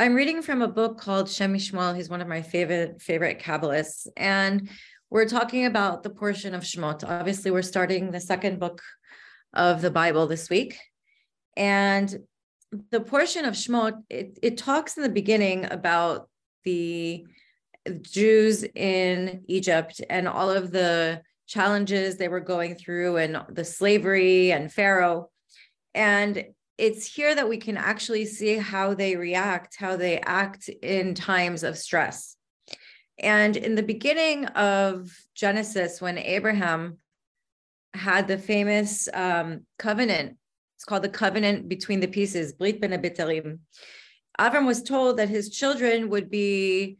I'm reading from a book called Shem MiShmuel. He's one of my favorite favorite Kabbalists, and we're talking about the portion of Shemot. Obviously, we're starting the second book of the Bible this week, and the portion of Shemot it, it talks in the beginning about the Jews in Egypt and all of the challenges they were going through and the slavery and Pharaoh. And it's here that we can actually see how they react, how they act in times of stress. And in the beginning of Genesis, when Abraham had the famous um, covenant, it's called the covenant between the pieces, Brit Bein HaBetarim. Avram was told that his children would be,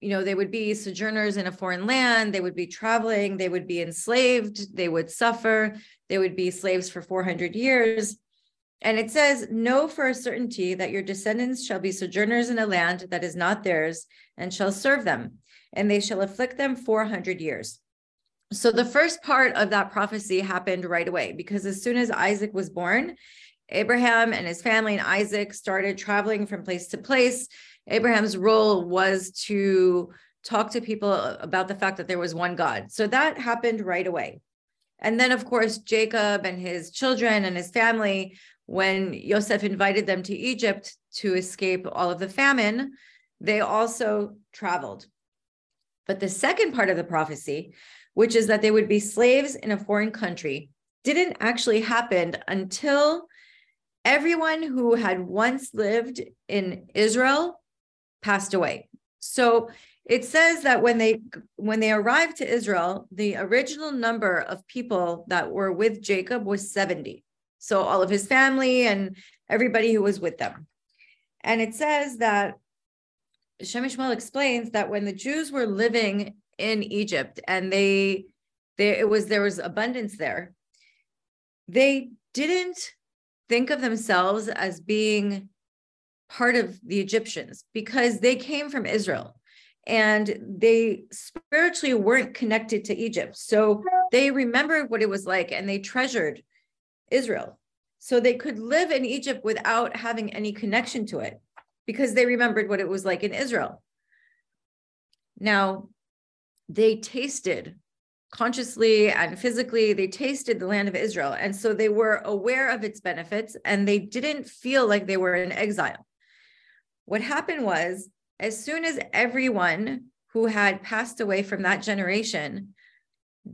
you know, they would be sojourners in a foreign land, they would be traveling, they would be enslaved, they would suffer, they would be slaves for 400 years. And it says, Know for a certainty that your descendants shall be sojourners in a land that is not theirs, and shall serve them, and they shall afflict them 400 years. So the first part of that prophecy happened right away, because as soon as Isaac was born, Abraham and his family and Isaac started traveling from place to place. Abraham's role was to talk to people about the fact that there was one God. So that happened right away. And then, of course, Jacob and his children and his family when Yosef invited them to Egypt to escape all of the famine, they also traveled. But the second part of the prophecy, which is that they would be slaves in a foreign country, didn't actually happen until everyone who had once lived in Israel passed away. So it says that when they when they arrived to Israel, the original number of people that were with Jacob was 70. So all of his family and everybody who was with them. And it says that Shem MiShmuel explains that when the Jews were living in Egypt and they there it was there was abundance there, they didn't think of themselves as being part of the Egyptians because they came from Israel and they spiritually weren't connected to Egypt. So they remembered what it was like and they treasured Israel. So they could live in Egypt without having any connection to it because they remembered what it was like in Israel. Now, they tasted consciously and physically, they tasted the land of Israel. And so they were aware of its benefits and they didn't feel like they were in exile. What happened was, as soon as everyone who had passed away from that generation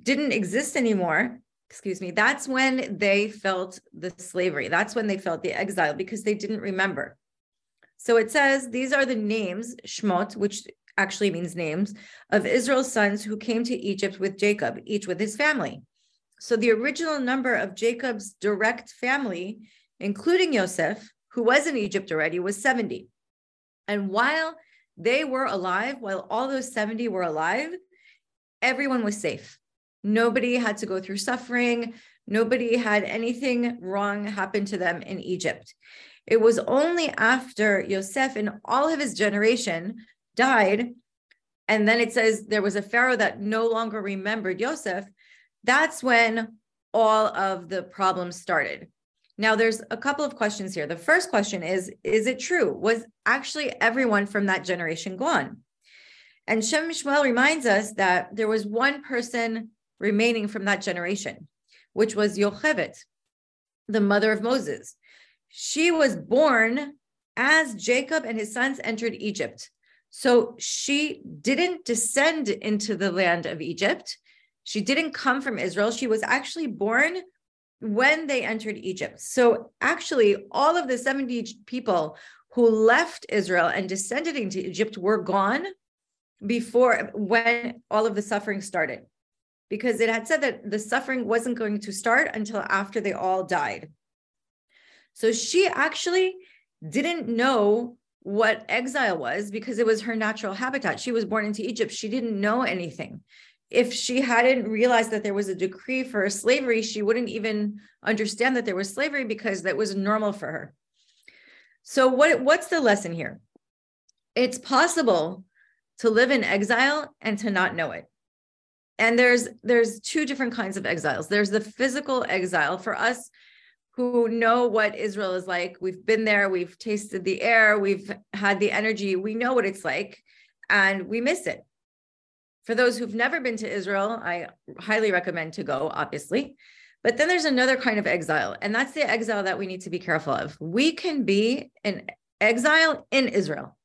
didn't exist anymore, excuse me, that's when they felt the slavery. That's when they felt the exile because they didn't remember. So it says these are the names, Shmot, which actually means names, of Israel's sons who came to Egypt with Jacob, each with his family. So the original number of Jacob's direct family, including Yosef, who was in Egypt already, was 70. And while they were alive, while all those 70 were alive, everyone was safe. Nobody had to go through suffering. Nobody had anything wrong happen to them in Egypt. It was only after Yosef and all of his generation died, and then it says there was a Pharaoh that no longer remembered Yosef. That's when all of the problems started. Now, there's a couple of questions here. The first question is Is it true? Was actually everyone from that generation gone? And Shem MiShmuel reminds us that there was one person remaining from that generation, which was Yocheved, the mother of Moses. She was born as Jacob and his sons entered Egypt. So she didn't descend into the land of Egypt. She didn't come from Israel. She was actually born when they entered Egypt. So actually, all of the 70 people who left Israel and descended into Egypt were gone before when all of the suffering started because it had said that the suffering wasn't going to start until after they all died. So she actually didn't know what exile was because it was her natural habitat. She was born into Egypt. She didn't know anything. If she hadn't realized that there was a decree for slavery, she wouldn't even understand that there was slavery because that was normal for her. So what what's the lesson here? It's possible to live in exile and to not know it and there's there's two different kinds of exiles there's the physical exile for us who know what Israel is like. We've been there, we've tasted the air, we've had the energy, we know what it's like, and we miss it. For those who've never been to Israel, I highly recommend to go, obviously. But then there's another kind of exile, and that's the exile that we need to be careful of. We can be in exile in Israel.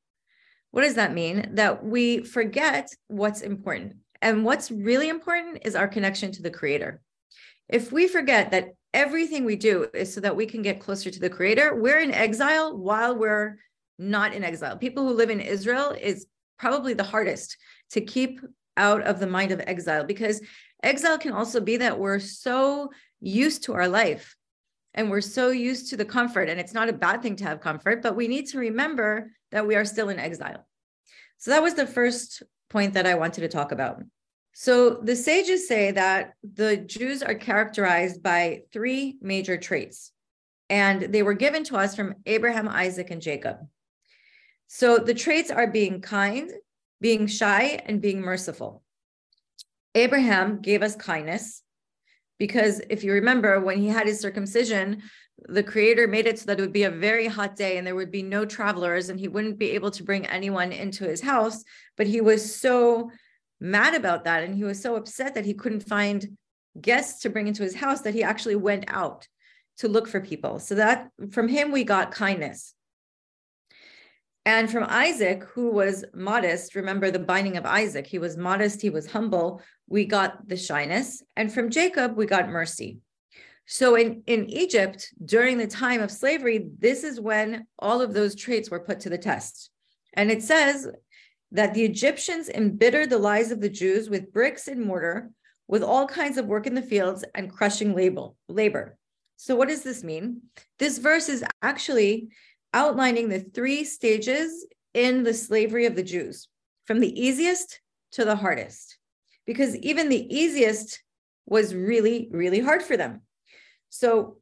What does that mean? That we forget what's important. And what's really important is our connection to the creator. If we forget that everything we do is so that we can get closer to the creator. We're in exile while we're not in exile. People who live in Israel is probably the hardest to keep out of the mind of exile because exile can also be that we're so used to our life and we're so used to the comfort and it's not a bad thing to have comfort but we need to remember that we are still in exile so that was the first point that i wanted to talk about so the sages say that the Jews are characterized by three major traits, and they were given to us from Abraham, Isaac, and Jacob. So the traits are being kind, being shy, and being merciful. Abraham gave us kindness because if you remember, when he had his circumcision, the creator made it so that it would be a very hot day and there would be no travelers and he wouldn't be able to bring anyone into his house. But he was so mad about that. And he was so upset that he couldn't find guests to bring into his house that he actually went out to look for people. So that from him, we got kindness. And from Isaac, who was modest, remember the binding of Isaac, he was modest, he was humble, we got the shyness. And from Jacob, we got mercy. So in, in Egypt, during the time of slavery, this is when all of those traits were put to the test. And it says that the Egyptians embittered the lives of the Jews with bricks and mortar, with all kinds of work in the fields and crushing labor. So, what does this mean? This verse is actually outlining the three stages in the slavery of the Jews from the easiest to the hardest, because even the easiest was really, really hard for them. So,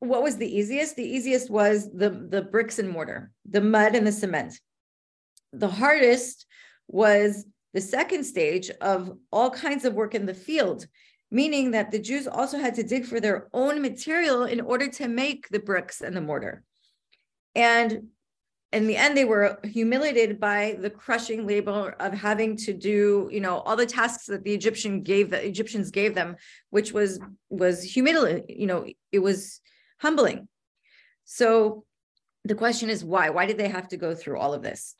what was the easiest? The easiest was the, the bricks and mortar, the mud and the cement the hardest was the second stage of all kinds of work in the field, meaning that the Jews also had to dig for their own material in order to make the bricks and the mortar. And in the end, they were humiliated by the crushing labor of having to do, you know, all the tasks that the Egyptian gave the Egyptians gave them, which was was humiliating, you know, it was humbling. So the question is why? Why did they have to go through all of this?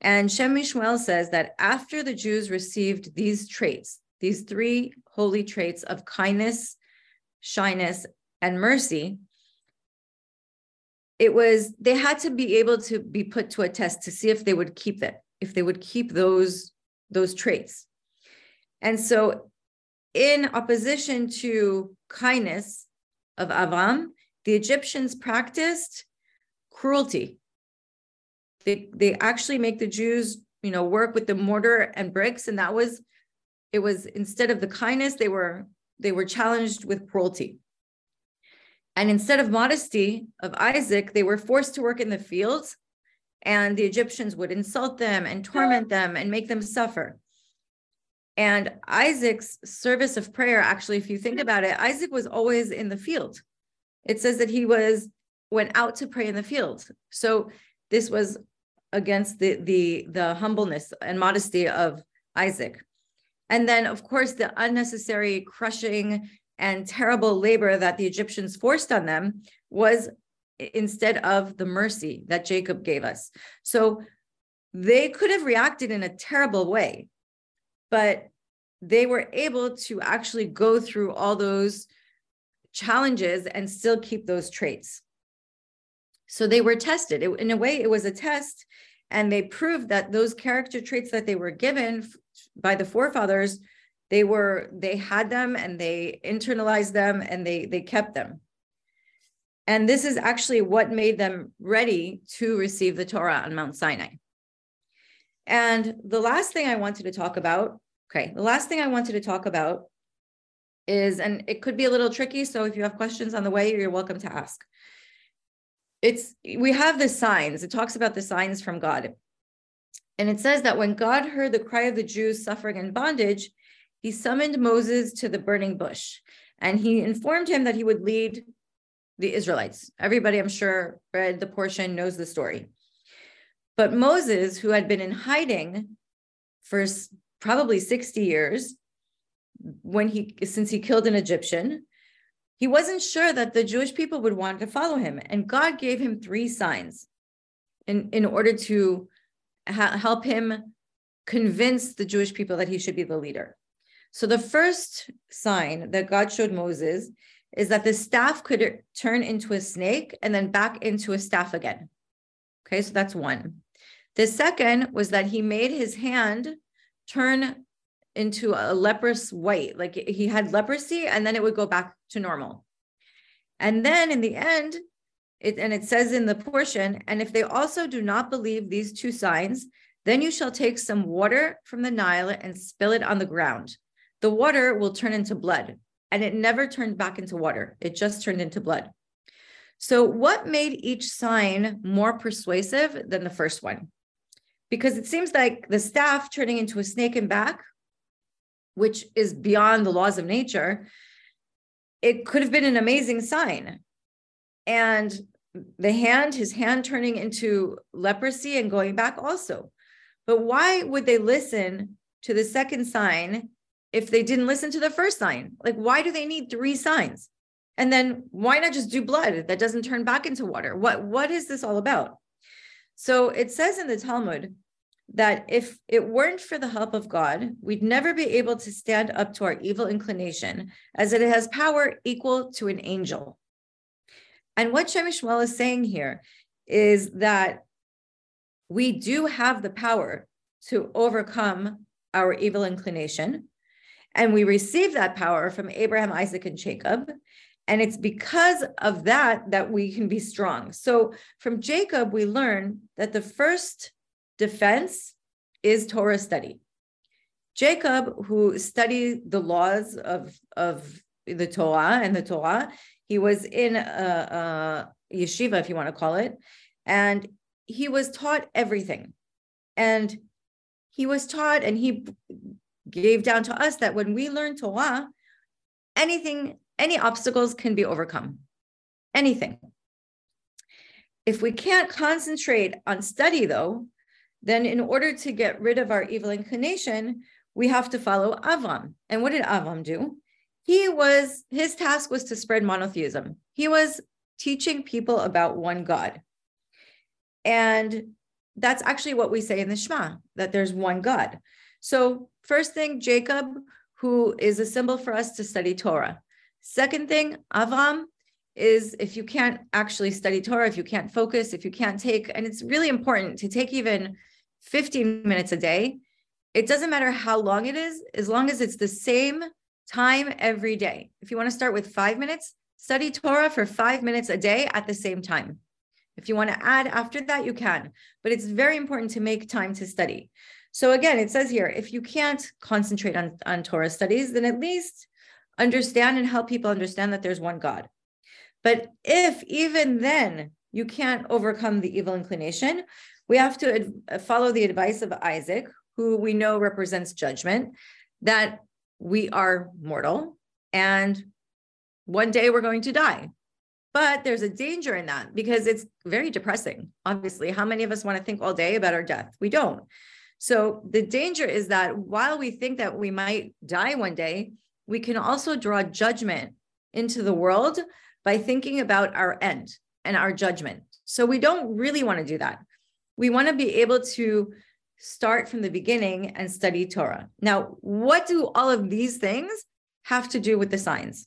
And Shem MiShmuel says that after the Jews received these traits, these three holy traits of kindness, shyness, and mercy, it was they had to be able to be put to a test to see if they would keep that, if they would keep those those traits. And so, in opposition to kindness of Avram, the Egyptians practiced cruelty they they actually make the Jews, you know, work with the mortar and bricks, and that was it was instead of the kindness, they were they were challenged with cruelty. And instead of modesty of Isaac, they were forced to work in the fields, and the Egyptians would insult them and torment oh. them and make them suffer. And Isaac's service of prayer, actually, if you think hmm. about it, Isaac was always in the field. It says that he was went out to pray in the field. So this was against the the the humbleness and modesty of Isaac. And then of course the unnecessary crushing and terrible labor that the Egyptians forced on them was instead of the mercy that Jacob gave us. So they could have reacted in a terrible way, but they were able to actually go through all those challenges and still keep those traits. So they were tested. It, in a way, it was a test, and they proved that those character traits that they were given by the forefathers, they were they had them and they internalized them and they they kept them. And this is actually what made them ready to receive the Torah on Mount Sinai. And the last thing I wanted to talk about, okay, the last thing I wanted to talk about is, and it could be a little tricky. So if you have questions on the way, you're welcome to ask it's we have the signs it talks about the signs from god and it says that when god heard the cry of the jews suffering in bondage he summoned moses to the burning bush and he informed him that he would lead the Israelites. Everybody, I'm sure, read the portion, knows the story. But Moses, who had been in hiding for probably 60 years, when he since he killed an Egyptian, he wasn't sure that the Jewish people would want to follow him. And God gave him three signs in, in order to ha- help him convince the Jewish people that he should be the leader. So the first sign that God showed Moses is that the staff could turn into a snake and then back into a staff again. Okay, so that's one. The second was that he made his hand turn into a leprous white, like he had leprosy, and then it would go back to normal. And then in the end, it, and it says in the portion, and if they also do not believe these two signs, then you shall take some water from the Nile and spill it on the ground. The water will turn into blood. And it never turned back into water, it just turned into blood. So, what made each sign more persuasive than the first one? Because it seems like the staff turning into a snake and back which is beyond the laws of nature, it could have been an amazing sign. And the hand, his hand turning into leprosy and going back also. But why would they listen to the second sign if they didn't listen to the first sign? Like, why do they need three signs? And then why not just do blood that doesn't turn back into water? What, what is this all about? So it says in the Talmud that if it weren't for the help of God, we'd never be able to stand up to our evil inclination, as it has power equal to an angel. And what Shem MiShmuel is saying here is that we do have the power to overcome our evil inclination. And we receive that power from Abraham, Isaac, and Jacob. And it's because of that that we can be strong. So from Jacob, we learn that the first defense is Torah study. Jacob, who studied the laws of, of the Torah and the Torah, he was in a, a yeshiva, if you want to call it, and he was taught everything. And he was taught, and he gave down to us that when we learn Torah, anything, any obstacles can be overcome. Anything. If we can't concentrate on study, though, then in order to get rid of our evil inclination, we have to follow Avram. And what did Avram do? He was, his task was to spread monotheism. He was teaching people about one God. And that's actually what we say in the Shema, that there's one God. So, first thing, Jacob, who is a symbol for us to study Torah. Second thing, Avram is if you can't actually study Torah, if you can't focus, if you can't take, and it's really important to take even 15 minutes a day. It doesn't matter how long it is, as long as it's the same time every day. If you want to start with five minutes, study Torah for five minutes a day at the same time. If you want to add after that, you can, but it's very important to make time to study. So again, it says here, if you can't concentrate on, on Torah studies, then at least understand and help people understand that there's one God. But if even then you can't overcome the evil inclination, we have to ad- follow the advice of Isaac, who we know represents judgment, that we are mortal and one day we're going to die. But there's a danger in that because it's very depressing. Obviously, how many of us want to think all day about our death? We don't. So the danger is that while we think that we might die one day, we can also draw judgment into the world by thinking about our end and our judgment. So we don't really want to do that we want to be able to start from the beginning and study Torah. Now, what do all of these things have to do with the signs?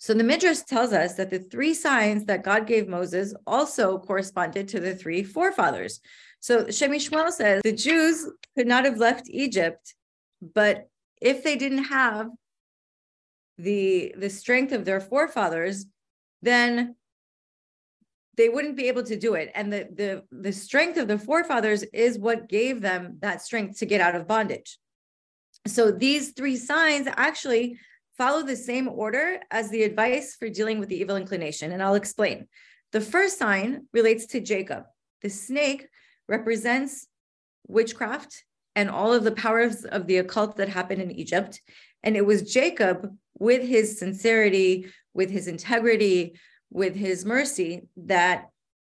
So the Midrash tells us that the three signs that God gave Moses also corresponded to the three forefathers. So Shem MiShmuel says the Jews could not have left Egypt, but if they didn't have the, the strength of their forefathers, then they wouldn't be able to do it and the the the strength of the forefathers is what gave them that strength to get out of bondage so these three signs actually follow the same order as the advice for dealing with the evil inclination and i'll explain the first sign relates to jacob the snake represents witchcraft and all of the powers of the occult that happened in egypt and it was jacob with his sincerity with his integrity with his mercy that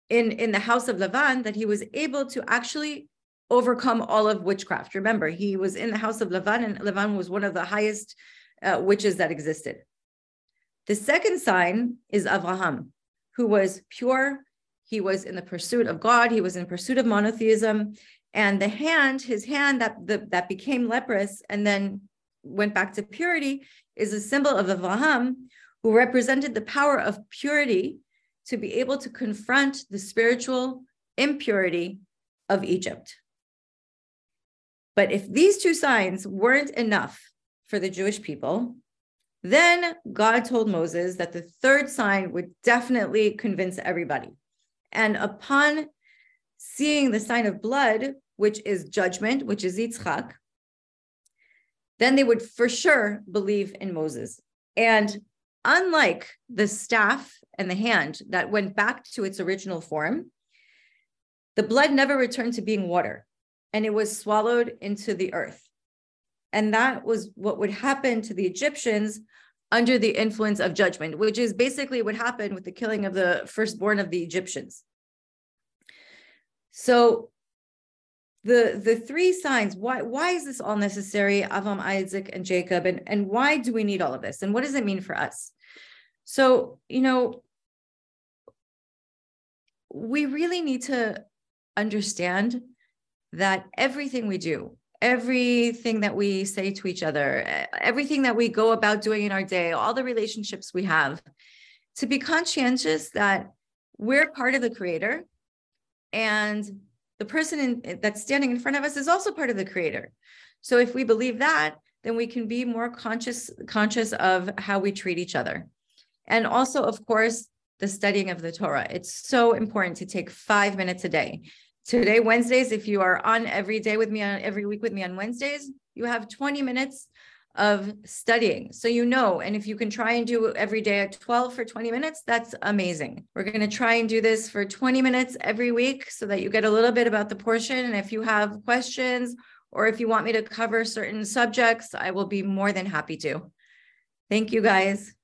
in, in the house of Lavan, that he was able to actually overcome all of witchcraft. Remember, he was in the house of Lavan, and Lavan was one of the highest uh, witches that existed. The second sign is Avraham, who was pure. He was in the pursuit of God. He was in pursuit of monotheism. And the hand, his hand that the, that became leprous and then went back to purity, is a symbol of Avraham, who represented the power of purity to be able to confront the spiritual impurity of Egypt. But if these two signs weren't enough for the Jewish people, then God told Moses that the third sign would definitely convince everybody. And upon seeing the sign of blood, which is judgment, which is Yitzchak, then they would for sure believe in Moses. And unlike the staff and the hand that went back to its original form, the blood never returned to being water and it was swallowed into the earth. And that was what would happen to the Egyptians under the influence of judgment, which is basically what happened with the killing of the firstborn of the Egyptians. So the the three signs why why is this all necessary? Avram Isaac and Jacob and and why do we need all of this? And what does it mean for us? So you know we really need to understand that everything we do everything that we say to each other, everything that we go about doing in our day, all the relationships we have, to be conscientious that we're part of the creator and the person in, eh, that's standing in front of us is also part of the creator. So if we believe that, then we can be more conscious conscious of how we treat each other. And also, of course, the studying of the Torah. It's so important to take five minutes a day today wednesdays if you are on every day with me on every week with me on wednesdays you have 20 minutes of studying. So you know and if you can try and do every day at 12 for 20 minutes that's amazing. We're going to try and do this for 20 minutes every week so that you get a little bit about the portion. And if you have questions or if you want me to cover certain subjects i will be more than happy to. Thank you guys